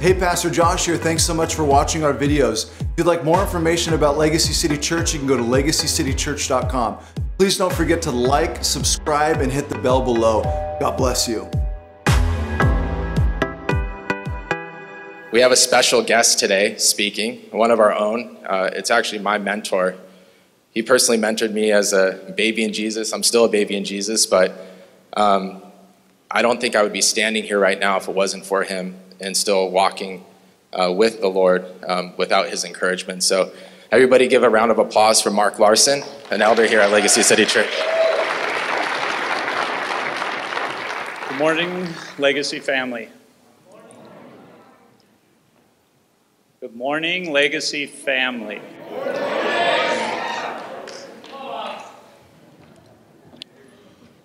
Hey, Pastor Josh here. Thanks so much for watching our videos. If you'd like more information about Legacy City Church, you can go to legacycitychurch.com. Please don't forget to like, subscribe, and hit the bell below. God bless you. We have a special guest today speaking, one of our own. Uh, it's actually my mentor. He personally mentored me as a baby in Jesus. I'm still a baby in Jesus, but um, I don't think I would be standing here right now if it wasn't for him and still walking uh, with the Lord um, without his encouragement. So, everybody give a round of applause for Mark Larson, an elder here at Legacy City Church. Good morning, Legacy family. Good morning, Legacy family.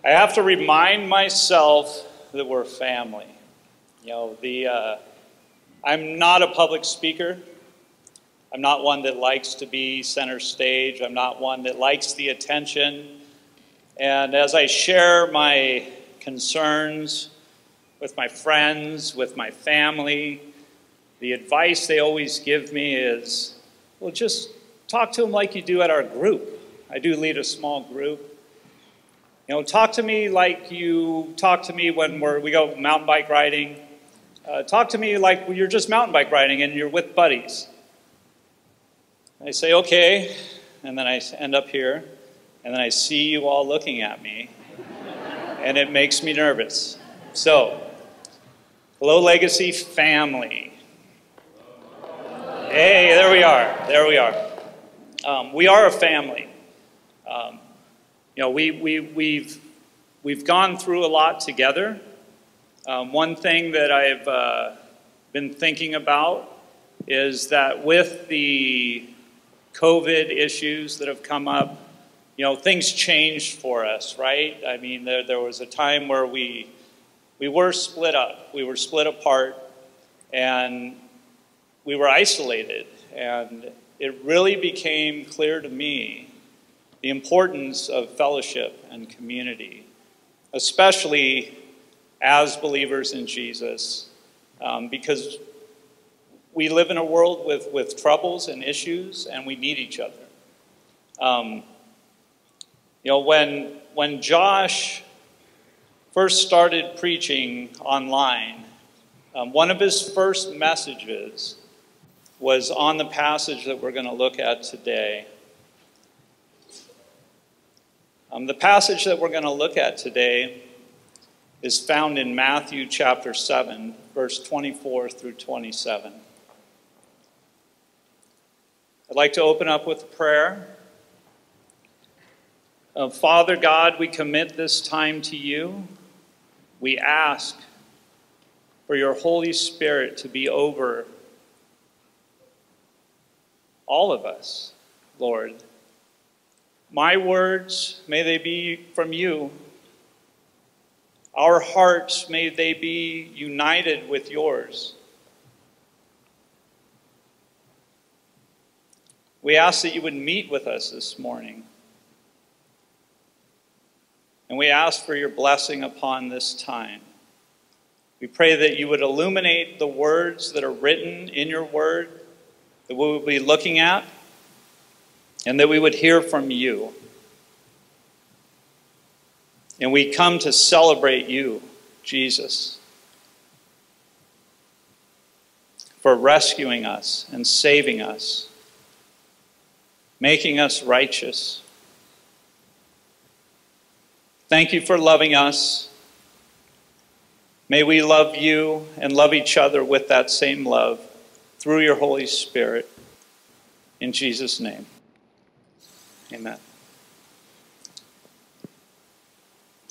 I have to remind myself that we're family. You know, the, uh, I'm not a public speaker. I'm not one that likes to be center stage. I'm not one that likes the attention. And as I share my concerns with my friends, with my family, the advice they always give me is well, just talk to them like you do at our group. I do lead a small group. You know, talk to me like you talk to me when we're, we go mountain bike riding. Uh, talk to me like you're just mountain bike riding and you're with buddies. I say, okay, and then I end up here, and then I see you all looking at me, and it makes me nervous. So, hello, Legacy family. Hey, there we are. There we are. Um, we are a family. Um, you know, we, we, we've, we've gone through a lot together. Um, one thing that I've uh, been thinking about is that with the COVID issues that have come up, you know, things changed for us, right? I mean, there, there was a time where we, we were split up, we were split apart, and we were isolated. And it really became clear to me the importance of fellowship and community, especially as believers in Jesus, um, because we live in a world with, with troubles and issues, and we need each other. Um, you know, when, when Josh first started preaching online, um, one of his first messages was on the passage that we're going to look at today. Um, the passage that we're going to look at today is found in Matthew chapter 7, verse 24 through 27. I'd like to open up with a prayer. Uh, Father God, we commit this time to you. We ask for your Holy Spirit to be over all of us, Lord. My words, may they be from you. Our hearts, may they be united with yours. We ask that you would meet with us this morning. And we ask for your blessing upon this time. We pray that you would illuminate the words that are written in your word, that we will be looking at, and that we would hear from you. And we come to celebrate you, Jesus, for rescuing us and saving us, making us righteous. Thank you for loving us. May we love you and love each other with that same love through your Holy Spirit. In Jesus' name. Amen.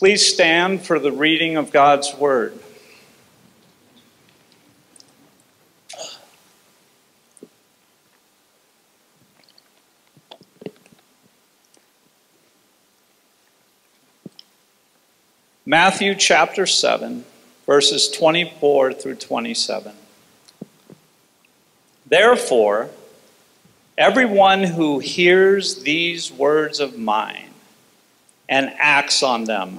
Please stand for the reading of God's Word. Matthew chapter 7, verses 24 through 27. Therefore, Everyone who hears these words of mine and acts on them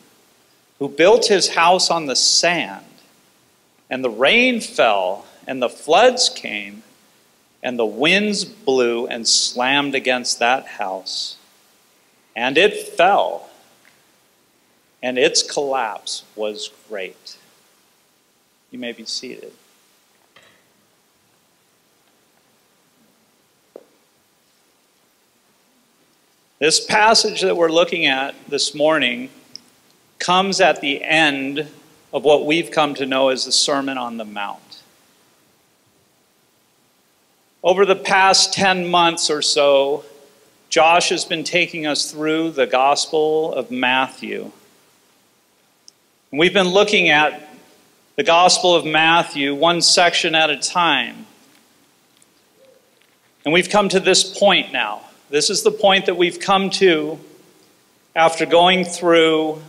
who built his house on the sand. And the rain fell, and the floods came, and the winds blew and slammed against that house. And it fell, and its collapse was great. You may be seated. This passage that we're looking at this morning comes at the end of what we've come to know as the Sermon on the Mount. Over the past 10 months or so, Josh has been taking us through the Gospel of Matthew. And we've been looking at the Gospel of Matthew one section at a time. And we've come to this point now. This is the point that we've come to after going through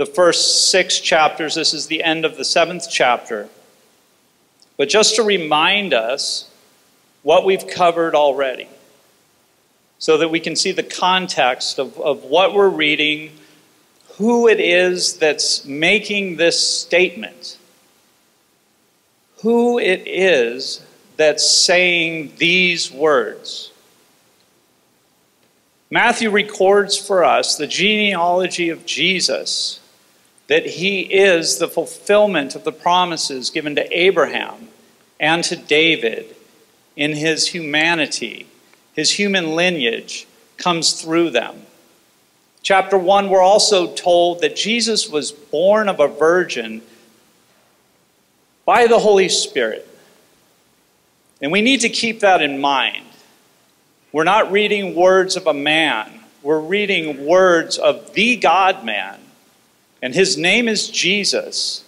the first six chapters. This is the end of the seventh chapter. But just to remind us what we've covered already, so that we can see the context of, of what we're reading, who it is that's making this statement, who it is that's saying these words. Matthew records for us the genealogy of Jesus, that he is the fulfillment of the promises given to Abraham and to David in his humanity. His human lineage comes through them. Chapter 1, we're also told that Jesus was born of a virgin by the Holy Spirit. And we need to keep that in mind. We're not reading words of a man, we're reading words of the God man. And his name is Jesus.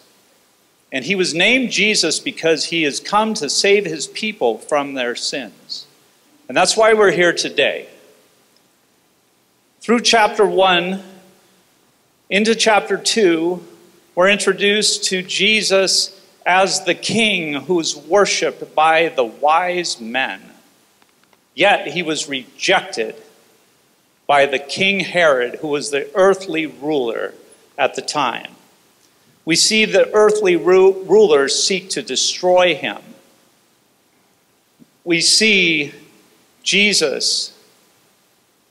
And he was named Jesus because he has come to save his people from their sins. And that's why we're here today. Through chapter 1 into chapter 2, we're introduced to Jesus as the king who's worshiped by the wise men. Yet he was rejected by the King Herod, who was the earthly ruler at the time. We see the earthly ru- rulers seek to destroy him. We see Jesus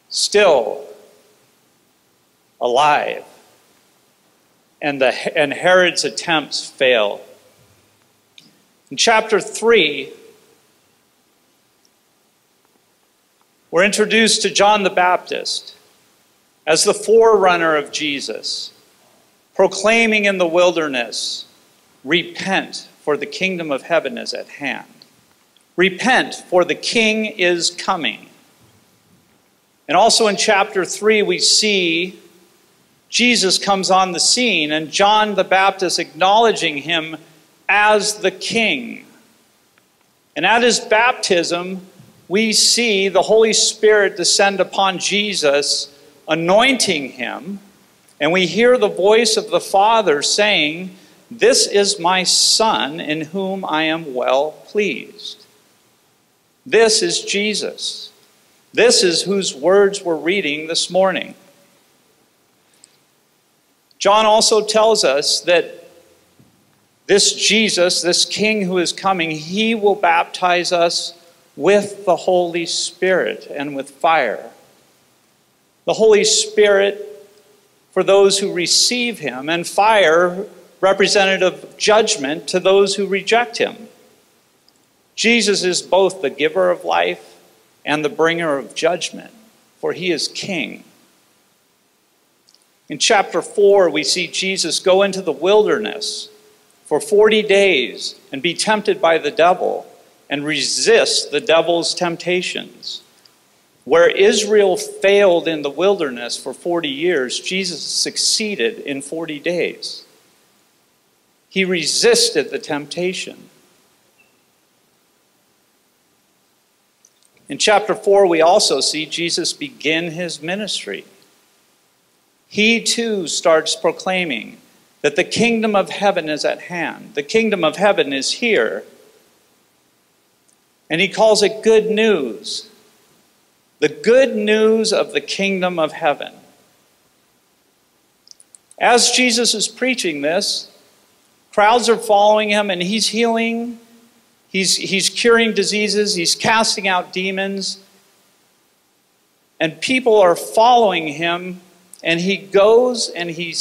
still alive, and, the, and Herod's attempts fail. In chapter 3, We're introduced to John the Baptist as the forerunner of Jesus, proclaiming in the wilderness, Repent, for the kingdom of heaven is at hand. Repent, for the king is coming. And also in chapter 3, we see Jesus comes on the scene and John the Baptist acknowledging him as the king. And at his baptism, we see the Holy Spirit descend upon Jesus, anointing him, and we hear the voice of the Father saying, This is my Son in whom I am well pleased. This is Jesus. This is whose words we're reading this morning. John also tells us that this Jesus, this King who is coming, he will baptize us with the Holy Spirit and with fire. The Holy Spirit for those who receive him, and fire representative judgment to those who reject him. Jesus is both the giver of life and the bringer of judgment, for he is king. In chapter 4, we see Jesus go into the wilderness for 40 days and be tempted by the devil and resist the devil's temptations. Where Israel failed in the wilderness for 40 years, Jesus succeeded in 40 days. He resisted the temptation. In chapter 4, we also see Jesus begin his ministry. He too starts proclaiming that the kingdom of heaven is at hand. The kingdom of heaven is here. And he calls it good news. The good news of the kingdom of heaven. As Jesus is preaching this, crowds are following him and he's healing, he's, he's curing diseases, he's casting out demons. And people are following him, and he goes and he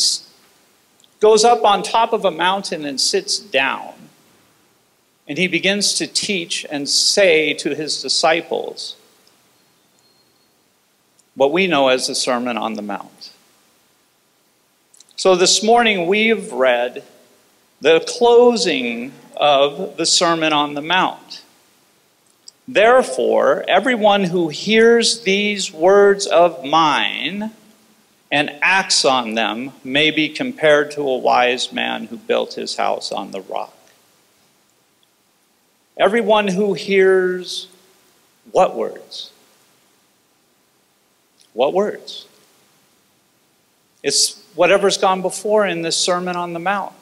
goes up on top of a mountain and sits down. And he begins to teach and say to his disciples what we know as the Sermon on the Mount. So this morning we've read the closing of the Sermon on the Mount. Therefore, everyone who hears these words of mine and acts on them may be compared to a wise man who built his house on the rock. Everyone who hears what words? What words? It's whatever's gone before in this Sermon on the Mount.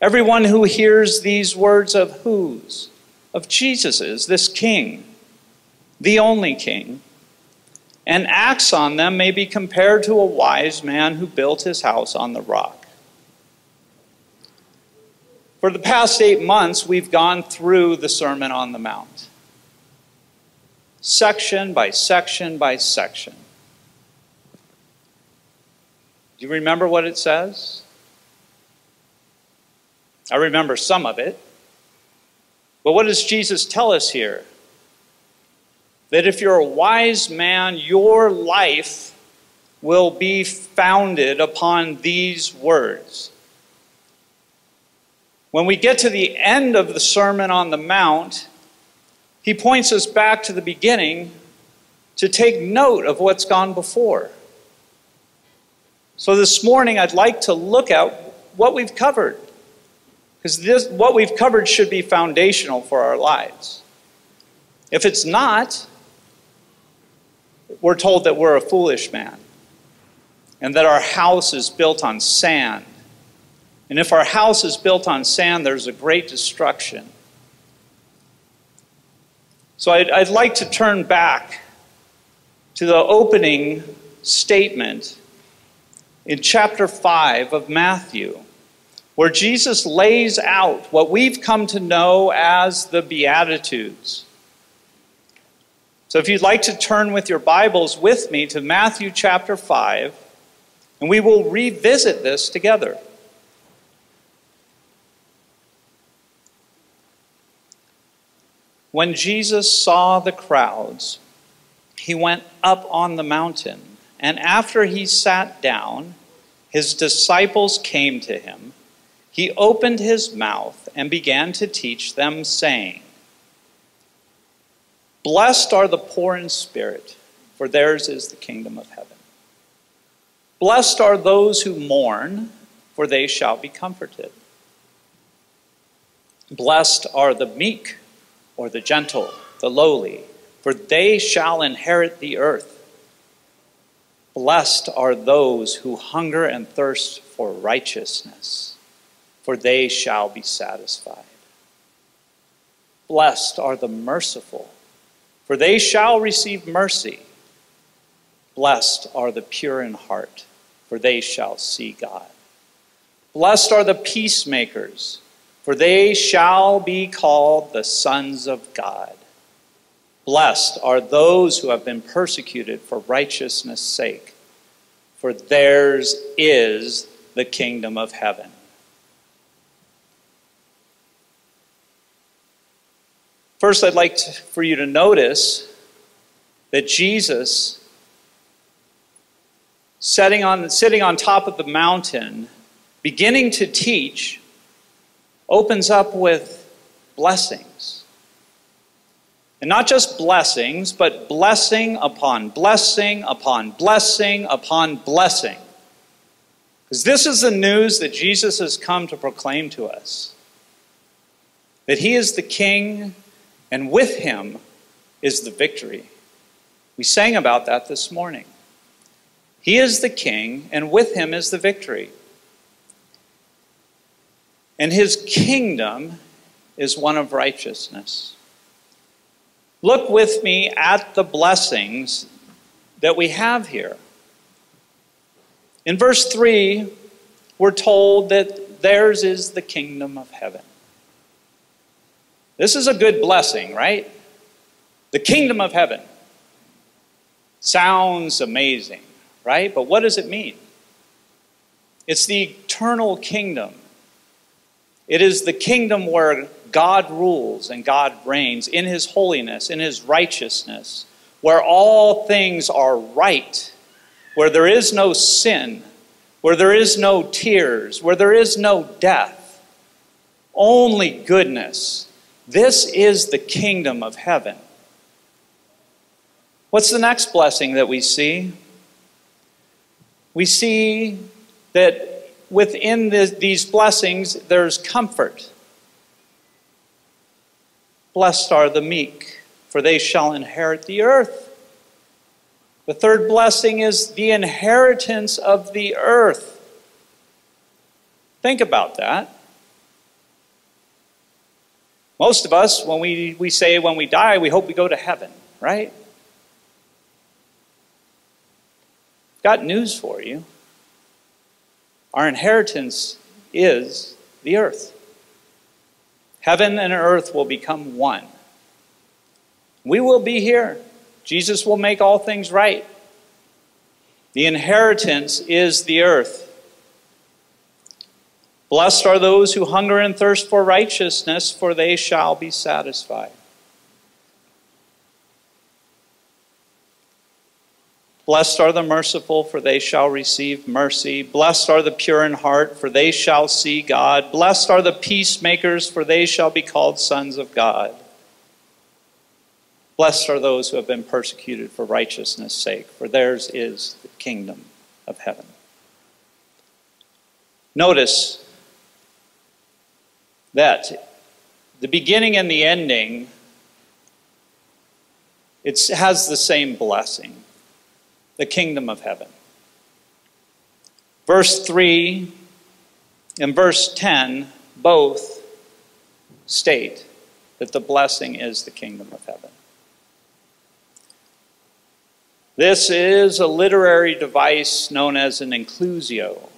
Everyone who hears these words of whose? Of Jesus's, this king, the only king, and acts on them may be compared to a wise man who built his house on the rock. For the past eight months, we've gone through the Sermon on the Mount, section by section by section. Do you remember what it says? I remember some of it. But what does Jesus tell us here? That if you're a wise man, your life will be founded upon these words. When we get to the end of the Sermon on the Mount, he points us back to the beginning to take note of what's gone before. So this morning, I'd like to look at what we've covered. Because this, what we've covered should be foundational for our lives. If it's not, we're told that we're a foolish man and that our house is built on sand. And if our house is built on sand, there's a great destruction. So I'd, I'd like to turn back to the opening statement in chapter 5 of Matthew, where Jesus lays out what we've come to know as the Beatitudes. So if you'd like to turn with your Bibles with me to Matthew chapter 5, and we will revisit this together. When Jesus saw the crowds, he went up on the mountain, and after he sat down, his disciples came to him. He opened his mouth and began to teach them, saying, Blessed are the poor in spirit, for theirs is the kingdom of heaven. Blessed are those who mourn, for they shall be comforted. Blessed are the meek, or the gentle, the lowly, for they shall inherit the earth. Blessed are those who hunger and thirst for righteousness, for they shall be satisfied. Blessed are the merciful, for they shall receive mercy. Blessed are the pure in heart, for they shall see God. Blessed are the peacemakers, for they shall be called the sons of God. Blessed are those who have been persecuted for righteousness' sake, for theirs is the kingdom of heaven. First, I'd like to, for you to notice that Jesus, sitting on, sitting on top of the mountain, beginning to teach, opens up with blessings. And not just blessings, but blessing upon blessing upon blessing upon blessing. Because this is the news that Jesus has come to proclaim to us that he is the king, and with him is the victory. We sang about that this morning. He is the king, and with him is the victory. And his kingdom is one of righteousness. Look with me at the blessings that we have here. In verse 3, we're told that theirs is the kingdom of heaven. This is a good blessing, right? The kingdom of heaven. Sounds amazing, right? But what does it mean? It's the eternal kingdom. It is the kingdom where God rules and God reigns in his holiness, in his righteousness, where all things are right, where there is no sin, where there is no tears, where there is no death, only goodness. This is the kingdom of heaven. What's the next blessing that we see? We see that within the, these blessings there's comfort. Blessed are the meek, for they shall inherit the earth. The third blessing is the inheritance of the earth. Think about that. Most of us, when we, we say when we die, we hope we go to heaven, right? Got news for you. Our inheritance is the earth. Heaven and earth will become one. We will be here. Jesus will make all things right. The inheritance is the earth. Blessed are those who hunger and thirst for righteousness, for they shall be satisfied. Blessed are the merciful, for they shall receive mercy. Blessed are the pure in heart, for they shall see God. Blessed are the peacemakers, for they shall be called sons of God. Blessed are those who have been persecuted for righteousness' sake, for theirs is the kingdom of heaven. Notice that the beginning and the ending it has the same blessing the kingdom of heaven. Verse 3 and verse 10 both state that the blessing is the kingdom of heaven. This is a literary device known as an inclusio.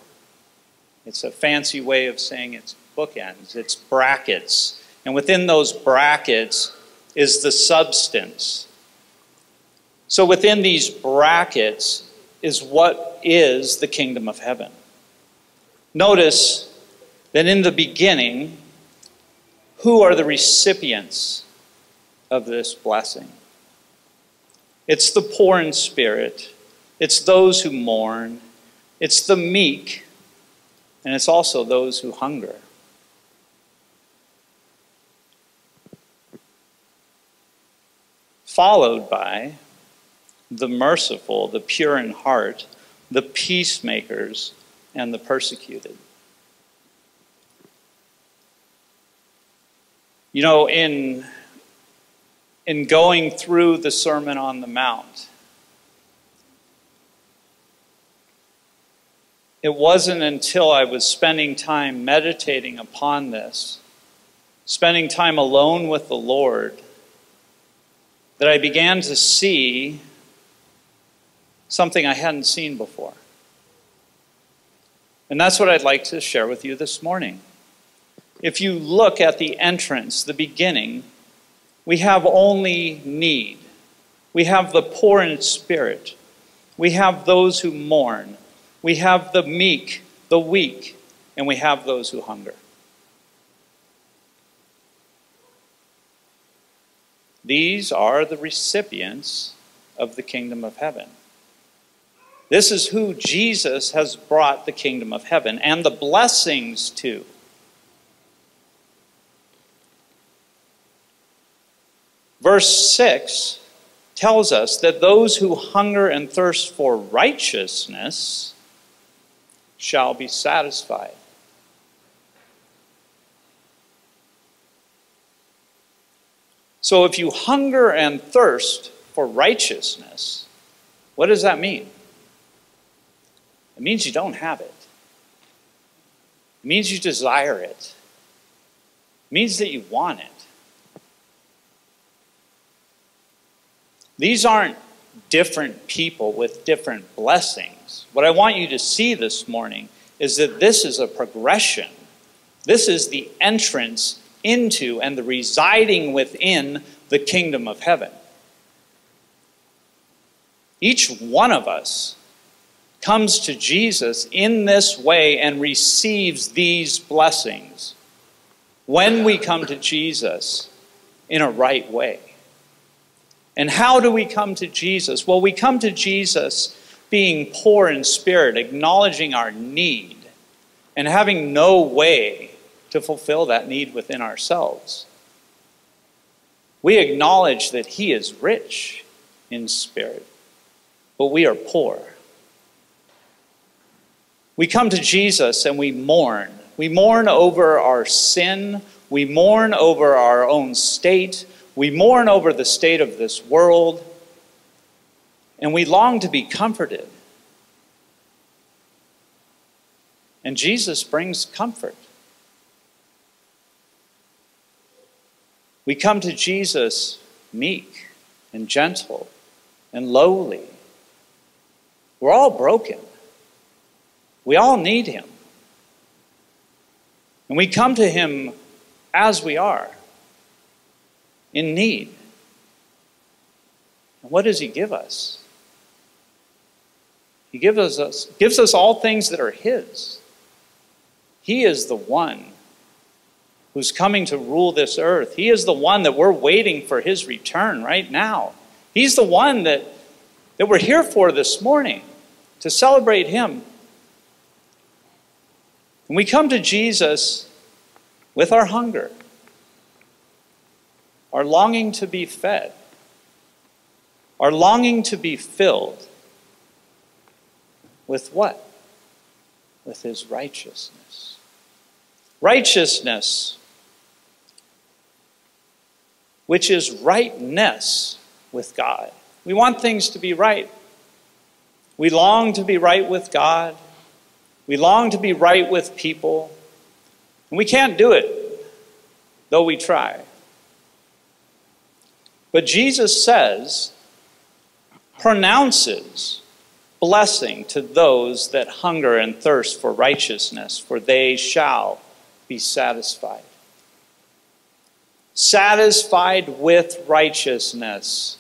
It's a fancy way of saying it's bookends, it's brackets. And within those brackets is the substance. So within these brackets is what is the kingdom of heaven. Notice that in the beginning, who are the recipients of this blessing? It's the poor in spirit, it's those who mourn, it's the meek, and it's also those who hunger. Followed by the merciful, the pure in heart, the peacemakers, and the persecuted. You know, in, in going through the Sermon on the Mount, it wasn't until I was spending time meditating upon this, spending time alone with the Lord, that I began to see something I hadn't seen before. And that's what I'd like to share with you this morning. If you look at the entrance, the beginning, we have only need. We have the poor in spirit. We have those who mourn. We have the meek, the weak, and we have those who hunger. These are the recipients of the kingdom of heaven. This is who Jesus has brought the kingdom of heaven and the blessings to. Verse 6 tells us that those who hunger and thirst for righteousness shall be satisfied. So if you hunger and thirst for righteousness, what does that mean? It means you don't have it. It means you desire it. It means that you want it. These aren't different people with different blessings. What I want you to see this morning is that this is a progression. This is the entrance into and the residing within the kingdom of heaven. Each one of us comes to Jesus in this way and receives these blessings when we come to Jesus in a right way. And how do we come to Jesus? Well, we come to Jesus being poor in spirit, acknowledging our need, and having no way to fulfill that need within ourselves. We acknowledge that He is rich in spirit, but we are poor. We come to Jesus and we mourn. We mourn over our sin. We mourn over our own state. We mourn over the state of this world. And we long to be comforted. And Jesus brings comfort. We come to Jesus meek and gentle and lowly. We're all broken. We all need Him. And we come to Him as we are, in need. And what does He give us? He gives us, gives us all things that are His. He is the one who's coming to rule this earth. He is the one that we're waiting for His return right now. He's the one that, that we're here for this morning to celebrate Him. When we come to Jesus with our hunger, our longing to be fed, our longing to be filled, with what? With his righteousness. Righteousness, which is rightness with God. We want things to be right. We long to be right with God. We long to be right with people, and we can't do it, though we try. But Jesus says, pronounces blessing to those that hunger and thirst for righteousness, for they shall be satisfied. Satisfied with righteousness,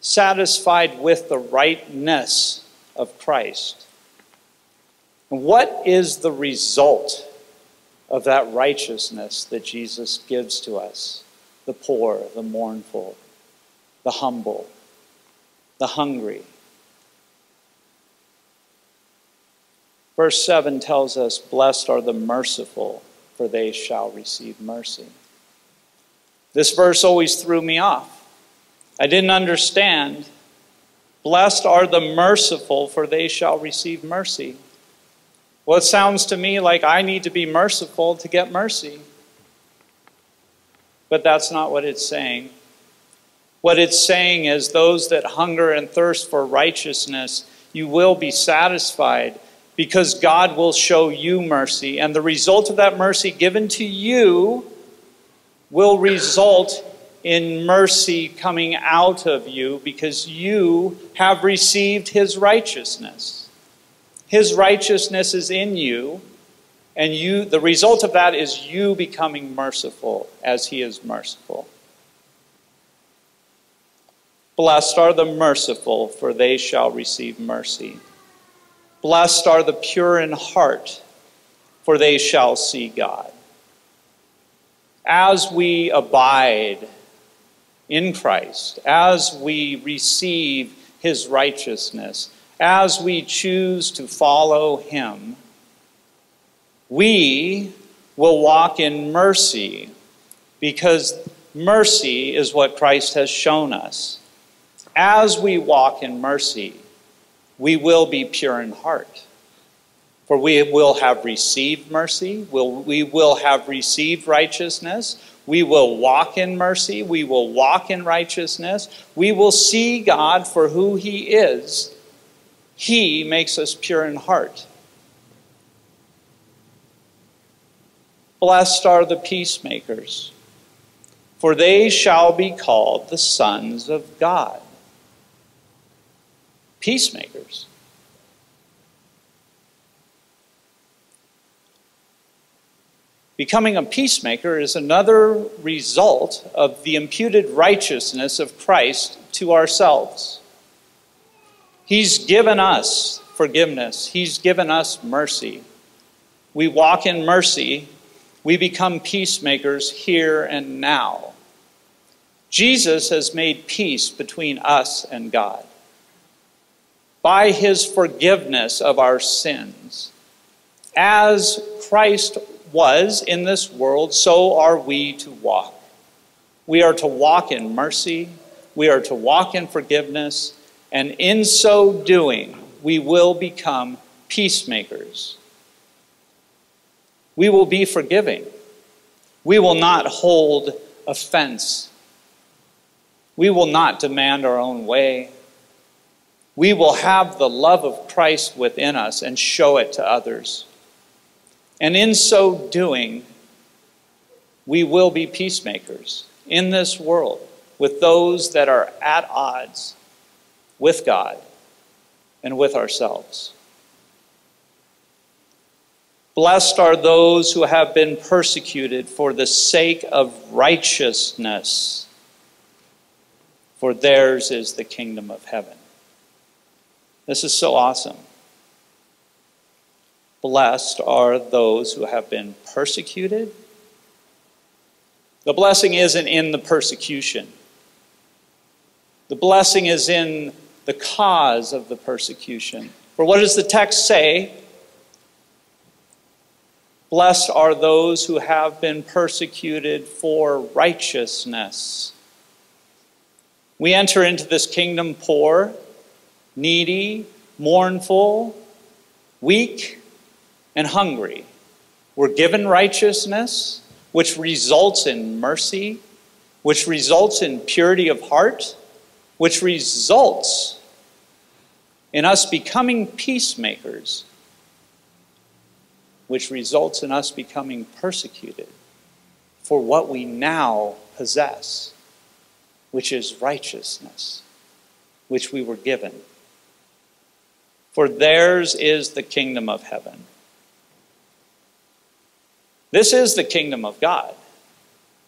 satisfied with the rightness of Christ. What is the result of that righteousness that Jesus gives to us? The poor, the mournful, the humble, the hungry. Verse 7 tells us, Blessed are the merciful, for they shall receive mercy. This verse always threw me off. I didn't understand. Blessed are the merciful, for they shall receive mercy. Well, it sounds to me like I need to be merciful to get mercy. But that's not what it's saying. What it's saying is those that hunger and thirst for righteousness, you will be satisfied because God will show you mercy. And the result of that mercy given to you will result in mercy coming out of you because you have received his righteousness. His righteousness is in you, and you the result of that is you becoming merciful as he is merciful. Blessed are the merciful, for they shall receive mercy. Blessed are the pure in heart, for they shall see God. As we abide in Christ, as we receive his righteousness, as we choose to follow him, we will walk in mercy because mercy is what Christ has shown us. As we walk in mercy, we will be pure in heart, For we will have received mercy, we will have received righteousness, we will walk in mercy, we will walk in righteousness, we will see God for who He is. He makes us pure in heart. Blessed are the peacemakers, for they shall be called the sons of God. Peacemakers. Becoming a peacemaker is another result of the imputed righteousness of Christ to ourselves. He's given us forgiveness, He's given us mercy. We walk in mercy, we become peacemakers here and now. Jesus has made peace between us and God. By his forgiveness of our sins, as Christ was in this world, so are we to walk. We are to walk in mercy, we are to walk in forgiveness, and in so doing, we will become peacemakers. We will be forgiving. We will not hold offense. We will not demand our own way. We will have the love of Christ within us and show it to others. And in so doing, we will be peacemakers in this world with those that are at odds with God and with ourselves. Blessed are those who have been persecuted for the sake of righteousness, for theirs is the kingdom of heaven. This is so awesome. Blessed are those who have been persecuted. The blessing isn't in the persecution, the blessing is in the cause of the persecution. For what does the text say? Blessed are those who have been persecuted for righteousness. We enter into this kingdom poor, needy, mournful, weak, and hungry. We're given righteousness, which results in mercy, which results in purity of heart, which results in us becoming peacemakers, which results in us becoming persecuted for what we now possess, which is righteousness, which we were given. For theirs is the kingdom of heaven. This is the kingdom of God.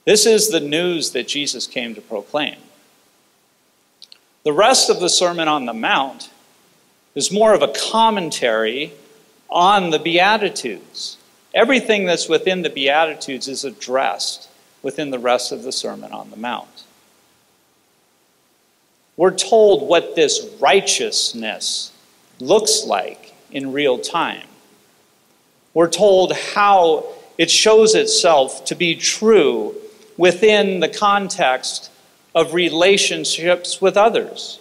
This is the news that Jesus came to proclaim. The rest of the Sermon on the Mount is more of a commentary on the Beatitudes. Everything that's within the Beatitudes is addressed within the rest of the Sermon on the Mount. We're told what this righteousness looks like in real time. We're told how it shows itself to be true within the context of relationships with others.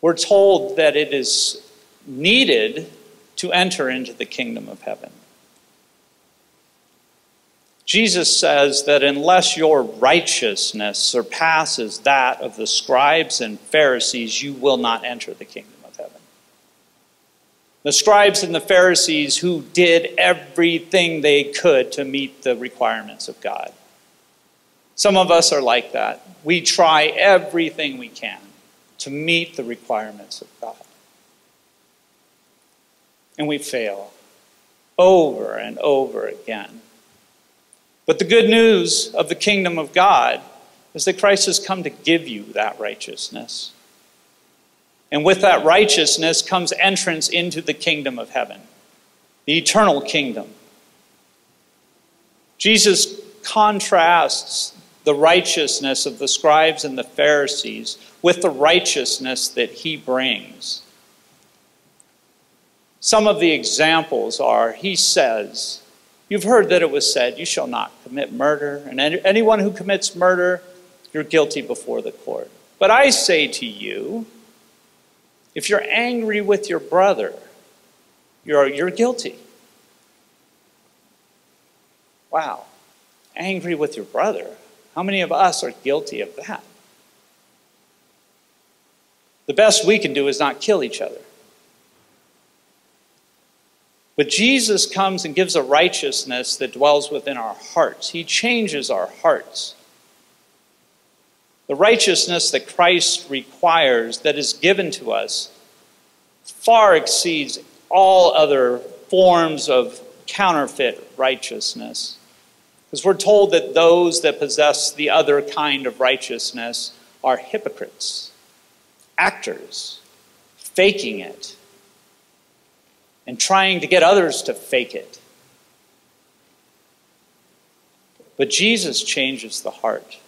We're told that it is needed to enter into the kingdom of heaven. Jesus says that unless your righteousness surpasses that of the scribes and Pharisees, you will not enter the kingdom of heaven. The scribes and the Pharisees who did everything they could to meet the requirements of God. Some of us are like that. We try everything we can to meet the requirements of God. And we fail over and over again. But the good news of the kingdom of God is that Christ has come to give you that righteousness. And with that righteousness comes entrance into the kingdom of heaven, the eternal kingdom. Jesus contrasts the righteousness of the scribes and the Pharisees with the righteousness that he brings. Some of the examples are he says, You've heard that it was said, You shall not commit murder, and anyone who commits murder, you're guilty before the court. But I say to you, if you're angry with your brother you're, you're guilty. Wow. Angry with your brother. How many of us are guilty of that? The best we can do is not kill each other. But Jesus comes and gives a righteousness that dwells within our hearts. He changes our hearts. The righteousness that Christ requires, that is given to us, far exceeds all other forms of counterfeit righteousness. Because we're told that those that possess the other kind of righteousness are hypocrites, actors, faking it, and trying to get others to fake it. But Jesus changes the heart.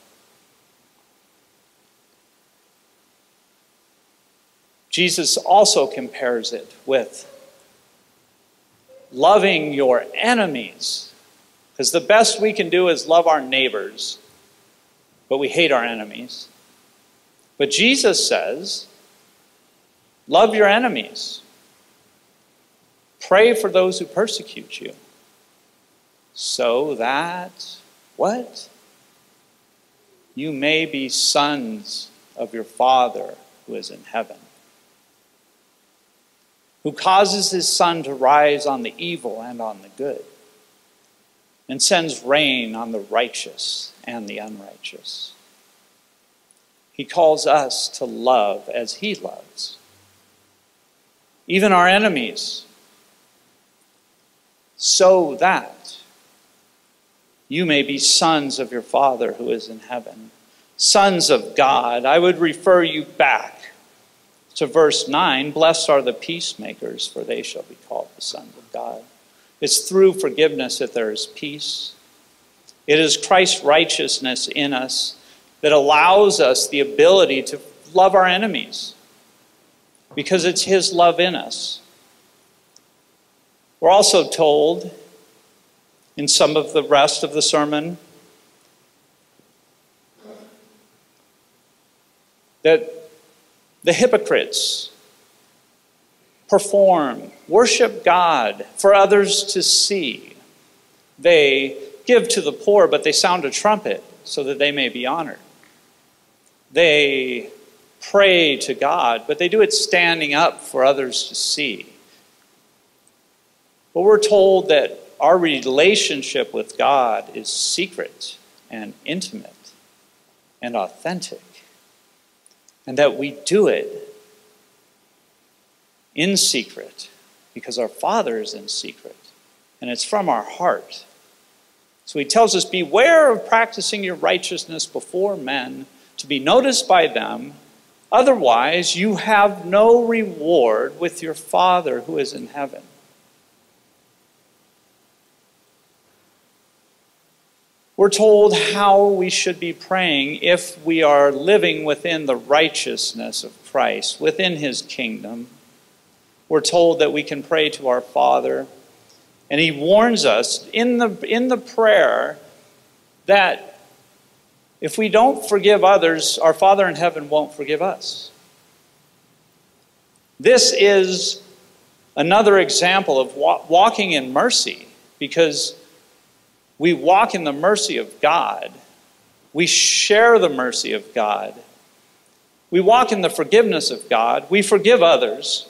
Jesus also compares it with loving your enemies. Because the best we can do is love our neighbors, but we hate our enemies. But Jesus says, love your enemies. Pray for those who persecute you. So that, what? You may be sons of your Father who is in heaven who causes his sun to rise on the evil and on the good, and sends rain on the righteous and the unrighteous. He calls us to love as he loves. Even our enemies, so that you may be sons of your Father who is in heaven, sons of God. I would refer you back to verse 9 Blessed are the peacemakers, for they shall be called the sons of God. It's through forgiveness that there is peace. It is Christ's righteousness in us that allows us the ability to love our enemies because it's His love in us. We're also told in some of the rest of the sermon that the hypocrites perform, worship God for others to see. They give to the poor, but they sound a trumpet so that they may be honored. They pray to God, but they do it standing up for others to see. But we're told that our relationship with God is secret and intimate and authentic and that we do it in secret because our Father is in secret and it's from our heart. So he tells us Beware of practicing your righteousness before men to be noticed by them, otherwise, you have no reward with your Father who is in heaven. We're told how we should be praying if we are living within the righteousness of Christ, within his kingdom. We're told that we can pray to our Father. And he warns us in the, in the prayer that if we don't forgive others, our Father in heaven won't forgive us. This is another example of walking in mercy because we walk in the mercy of God. We share the mercy of God. We walk in the forgiveness of God. We forgive others.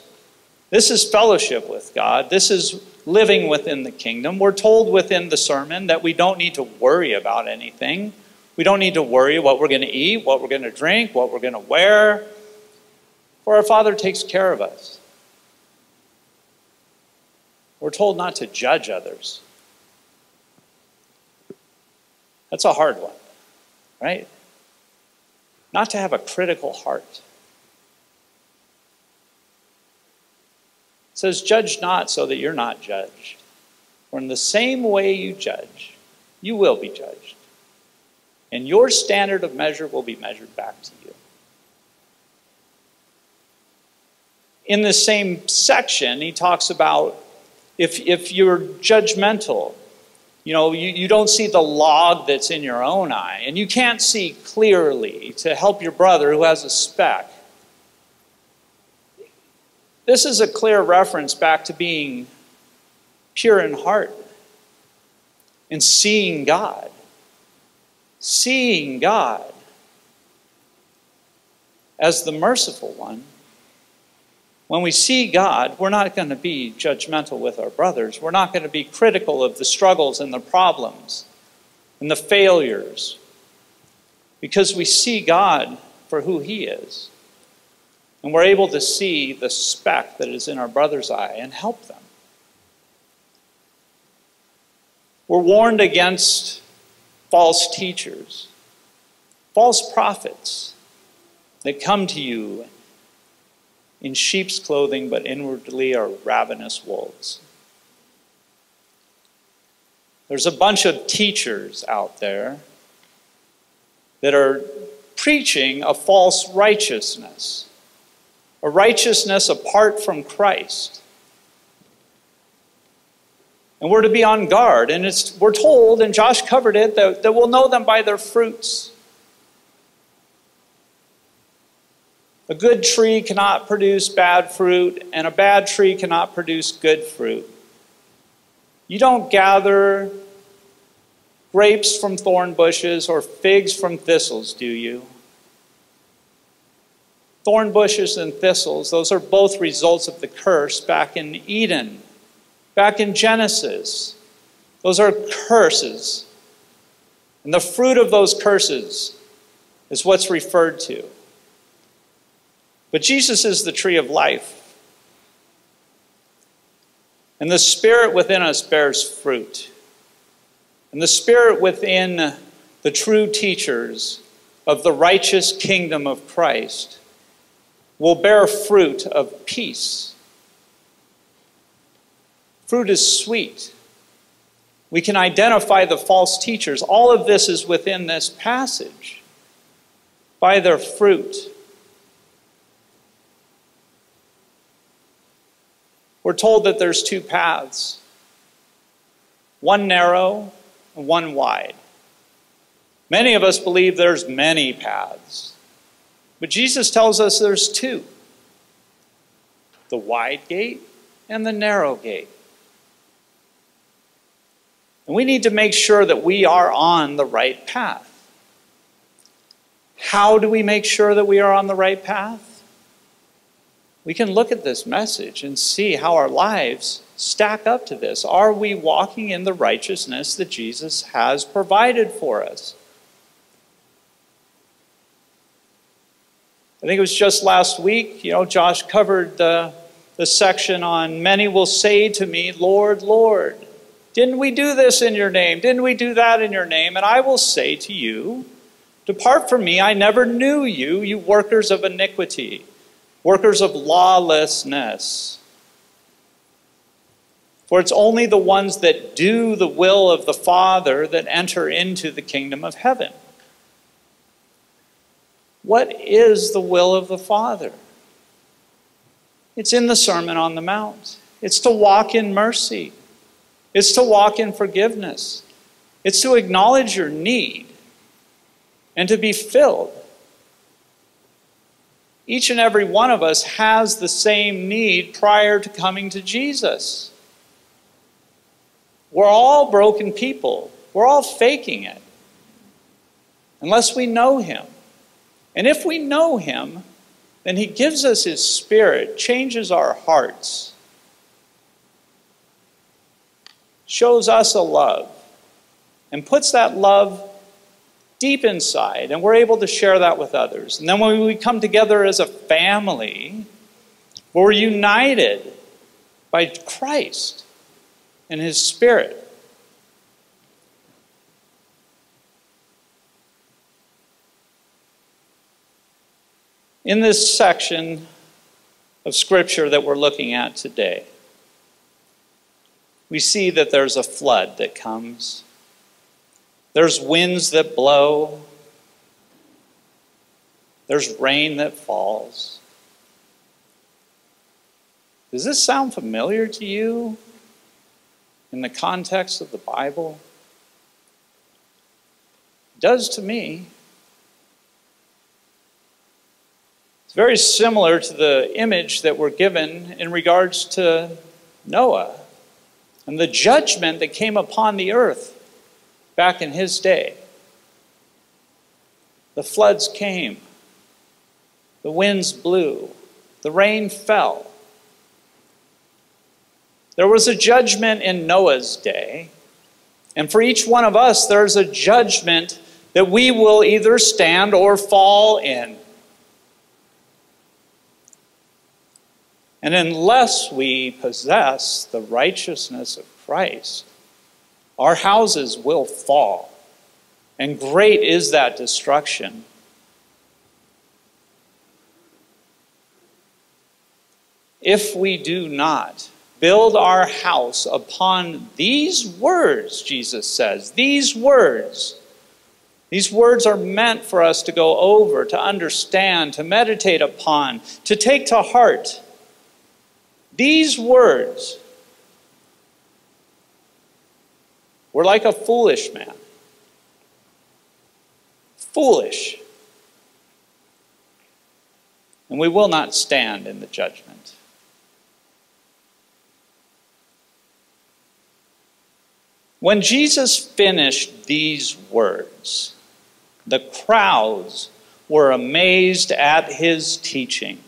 This is fellowship with God. This is living within the kingdom. We're told within the sermon that we don't need to worry about anything. We don't need to worry what we're going to eat, what we're going to drink, what we're going to wear, for our Father takes care of us. We're told not to judge others. That's a hard one, right? Not to have a critical heart. Says, Judge not so that you're not judged. For in the same way you judge, you will be judged. And your standard of measure will be measured back to you. In the same section, he talks about if, if you're judgmental, you know, you, you don't see the log that's in your own eye, and you can't see clearly to help your brother who has a speck. This is a clear reference back to being pure in heart, and seeing God. Seeing God as the merciful one. When we see God, we're not going to be judgmental with our brothers. We're not going to be critical of the struggles and the problems and the failures because we see God for who He is. And we're able to see the speck that is in our brother's eye and help them. We're warned against false teachers, false prophets that come to you in sheep's clothing, but inwardly are ravenous wolves. There's a bunch of teachers out there that are preaching a false righteousness, a righteousness apart from Christ. And we're to be on guard. And it's, we're told, and Josh covered it, that, that we'll know them by their fruits. A good tree cannot produce bad fruit, and a bad tree cannot produce good fruit. You don't gather grapes from thorn bushes or figs from thistles, do you? Thorn bushes and thistles, those are both results of the curse back in Eden, back in Genesis. Those are curses. And the fruit of those curses is what's referred to. But Jesus is the tree of life. And the Spirit within us bears fruit. And the Spirit within the true teachers of the righteous kingdom of Christ will bear fruit of peace. Fruit is sweet. We can identify the false teachers. All of this is within this passage. By their fruit. We're told that there's two paths one narrow and one wide. Many of us believe there's many paths, but Jesus tells us there's two the wide gate and the narrow gate. And we need to make sure that we are on the right path. How do we make sure that we are on the right path? we can look at this message and see how our lives stack up to this. Are we walking in the righteousness that Jesus has provided for us? I think it was just last week, you know, Josh covered the, the section on many will say to me, Lord, Lord, didn't we do this in your name? Didn't we do that in your name? And I will say to you, Depart from me, I never knew you, you workers of iniquity workers of lawlessness. For it's only the ones that do the will of the Father that enter into the kingdom of heaven. What is the will of the Father? It's in the Sermon on the Mount. It's to walk in mercy. It's to walk in forgiveness. It's to acknowledge your need and to be filled each and every one of us has the same need prior to coming to Jesus. We're all broken people. We're all faking it unless we know Him. And if we know Him, then He gives us His Spirit, changes our hearts, shows us a love, and puts that love deep inside, and we're able to share that with others. And then when we come together as a family, we're united by Christ and His Spirit. In this section of Scripture that we're looking at today, we see that there's a flood that comes. There's winds that blow. There's rain that falls. Does this sound familiar to you in the context of the Bible? It does to me. It's very similar to the image that we're given in regards to Noah and the judgment that came upon the earth back in his day. The floods came, the winds blew, the rain fell. There was a judgment in Noah's day, and for each one of us, there's a judgment that we will either stand or fall in. And unless we possess the righteousness of Christ, our houses will fall. And great is that destruction. If we do not build our house upon these words, Jesus says, these words, these words are meant for us to go over, to understand, to meditate upon, to take to heart. These words were like a foolish man. Foolish. And we will not stand in the judgment. When Jesus finished these words, the crowds were amazed at his teaching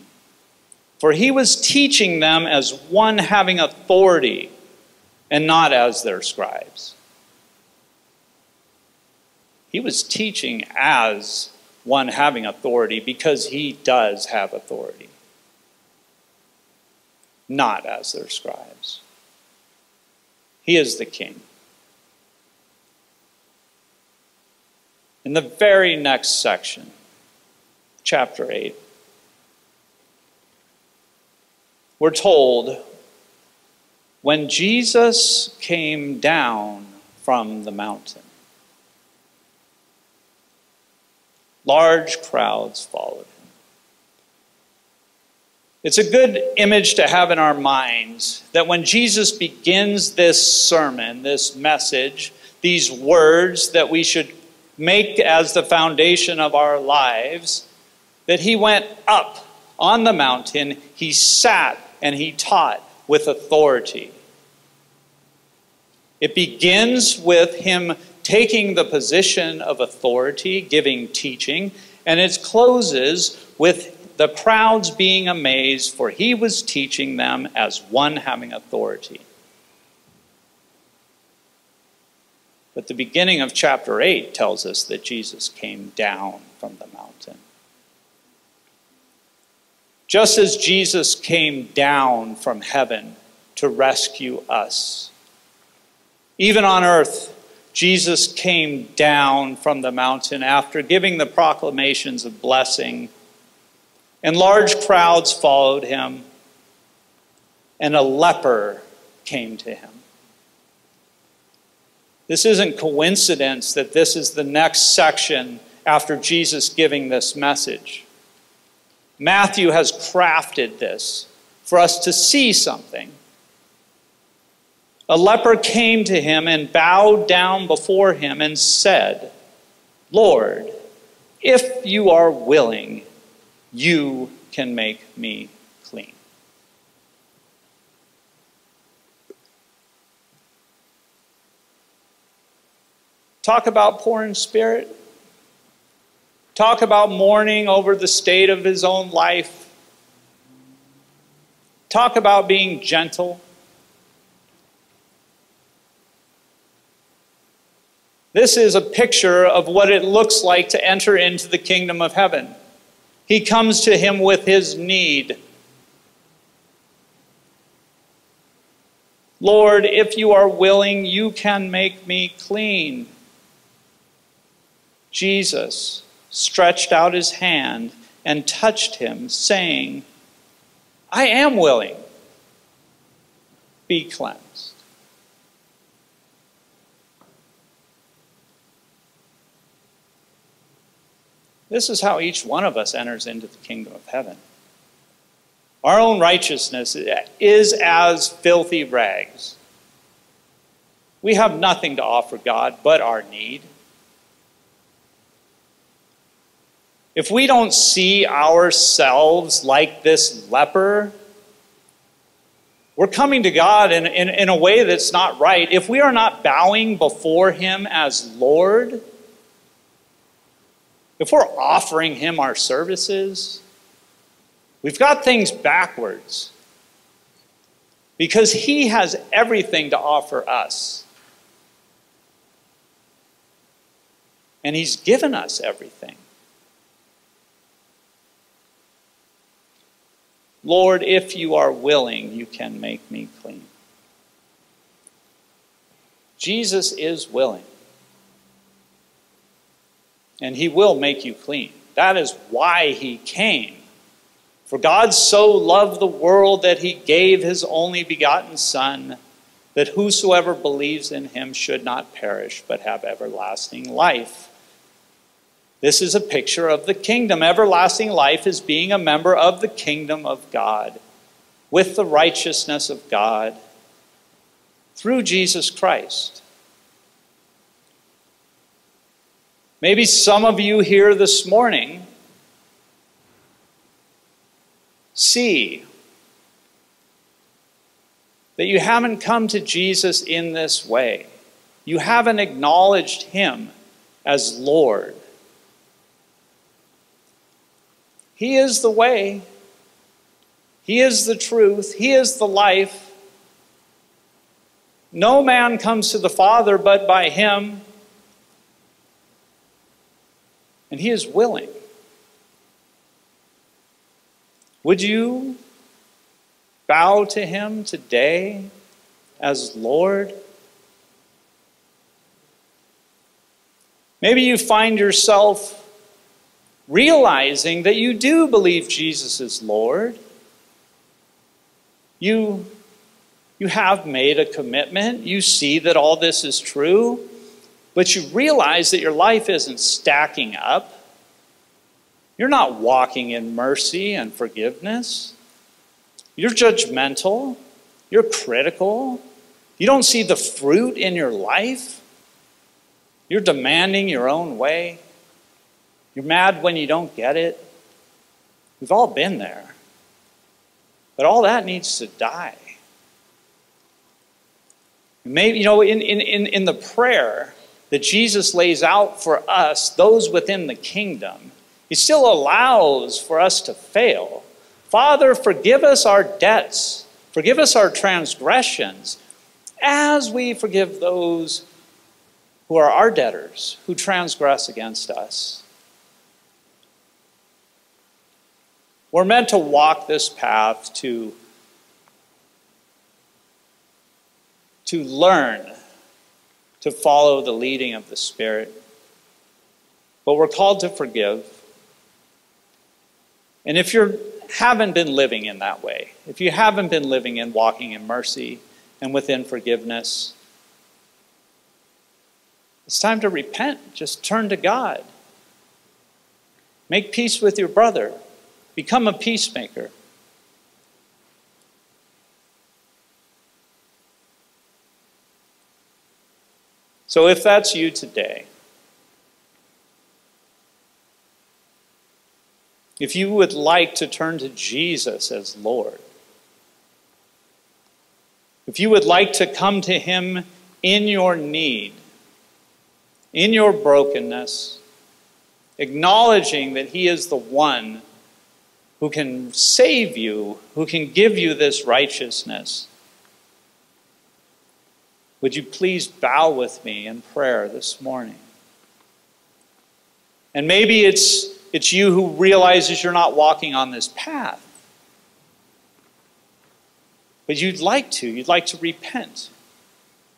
for he was teaching them as one having authority and not as their scribes. He was teaching as one having authority because he does have authority, not as their scribes. He is the king. In the very next section, chapter 8, we're told when Jesus came down from the mountain, large crowds followed him. It's a good image to have in our minds that when Jesus begins this sermon, this message, these words that we should make as the foundation of our lives, that he went up on the mountain, he sat and he taught with authority. It begins with him taking the position of authority, giving teaching, and it closes with the crowds being amazed, for he was teaching them as one having authority. But the beginning of chapter 8 tells us that Jesus came down from the mountain. Just as Jesus came down from heaven to rescue us. Even on earth, Jesus came down from the mountain after giving the proclamations of blessing, and large crowds followed him, and a leper came to him. This isn't coincidence that this is the next section after Jesus giving this message. Matthew has crafted this for us to see something. A leper came to him and bowed down before him and said, Lord, if you are willing, you can make me clean. Talk about poor in spirit. Talk about mourning over the state of his own life. Talk about being gentle. This is a picture of what it looks like to enter into the kingdom of heaven. He comes to him with his need. Lord, if you are willing, you can make me clean. Jesus stretched out his hand and touched him, saying, I am willing. Be cleansed. This is how each one of us enters into the kingdom of heaven. Our own righteousness is as filthy rags. We have nothing to offer God but our need. If we don't see ourselves like this leper, we're coming to God in, in, in a way that's not right. If we are not bowing before Him as Lord, if we're offering Him our services, we've got things backwards. Because He has everything to offer us. And He's given us everything. Lord, if you are willing, you can make me clean. Jesus is willing. And he will make you clean. That is why he came. For God so loved the world that he gave his only begotten Son, that whosoever believes in him should not perish, but have everlasting life. This is a picture of the kingdom. Everlasting life is being a member of the kingdom of God with the righteousness of God through Jesus Christ. Maybe some of you here this morning see that you haven't come to Jesus in this way. You haven't acknowledged him as Lord. He is the way, He is the truth, He is the life. No man comes to the Father but by Him, and He is willing. Would you bow to Him today as Lord? Maybe you find yourself realizing that you do believe Jesus is Lord. You, you have made a commitment. You see that all this is true. But you realize that your life isn't stacking up. You're not walking in mercy and forgiveness. You're judgmental. You're critical. You don't see the fruit in your life. You're demanding your own way. You're mad when you don't get it. We've all been there. But all that needs to die. Maybe, you know, in, in, in the prayer that Jesus lays out for us, those within the kingdom, he still allows for us to fail. Father, forgive us our debts, forgive us our transgressions, as we forgive those who are our debtors, who transgress against us. We're meant to walk this path to, to learn to follow the leading of the Spirit. But we're called to forgive. And if you haven't been living in that way, if you haven't been living in walking in mercy and within forgiveness, it's time to repent. Just turn to God. Make peace with your brother. Become a peacemaker. So, if that's you today, if you would like to turn to Jesus as Lord, if you would like to come to Him in your need, in your brokenness, acknowledging that He is the one who can save you, who can give you this righteousness. Would you please bow with me in prayer this morning? And maybe it's, it's you who realizes you're not walking on this path. But you'd like to. You'd like to repent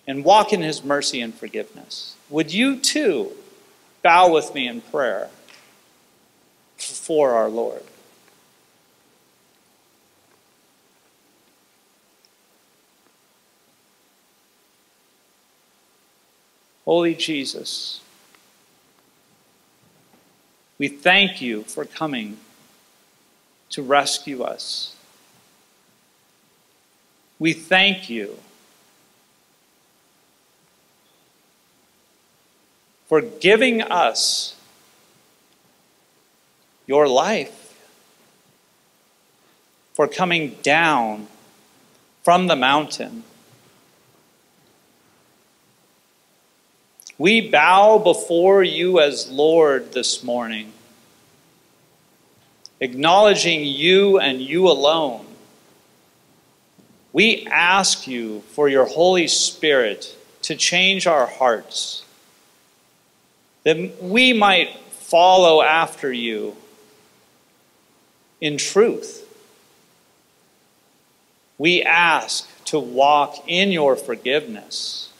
and walk in His mercy and forgiveness. Would you too bow with me in prayer for our Lord? Holy Jesus, we thank you for coming to rescue us. We thank you for giving us your life, for coming down from the mountain. We bow before you as Lord this morning, acknowledging you and you alone. We ask you for your Holy Spirit to change our hearts, that we might follow after you in truth. We ask to walk in your forgiveness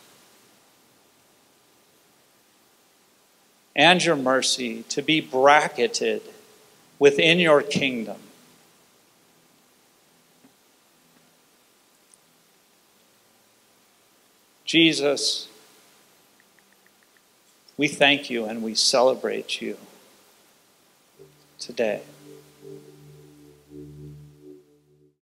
and your mercy, to be bracketed within your kingdom. Jesus, we thank you and we celebrate you today.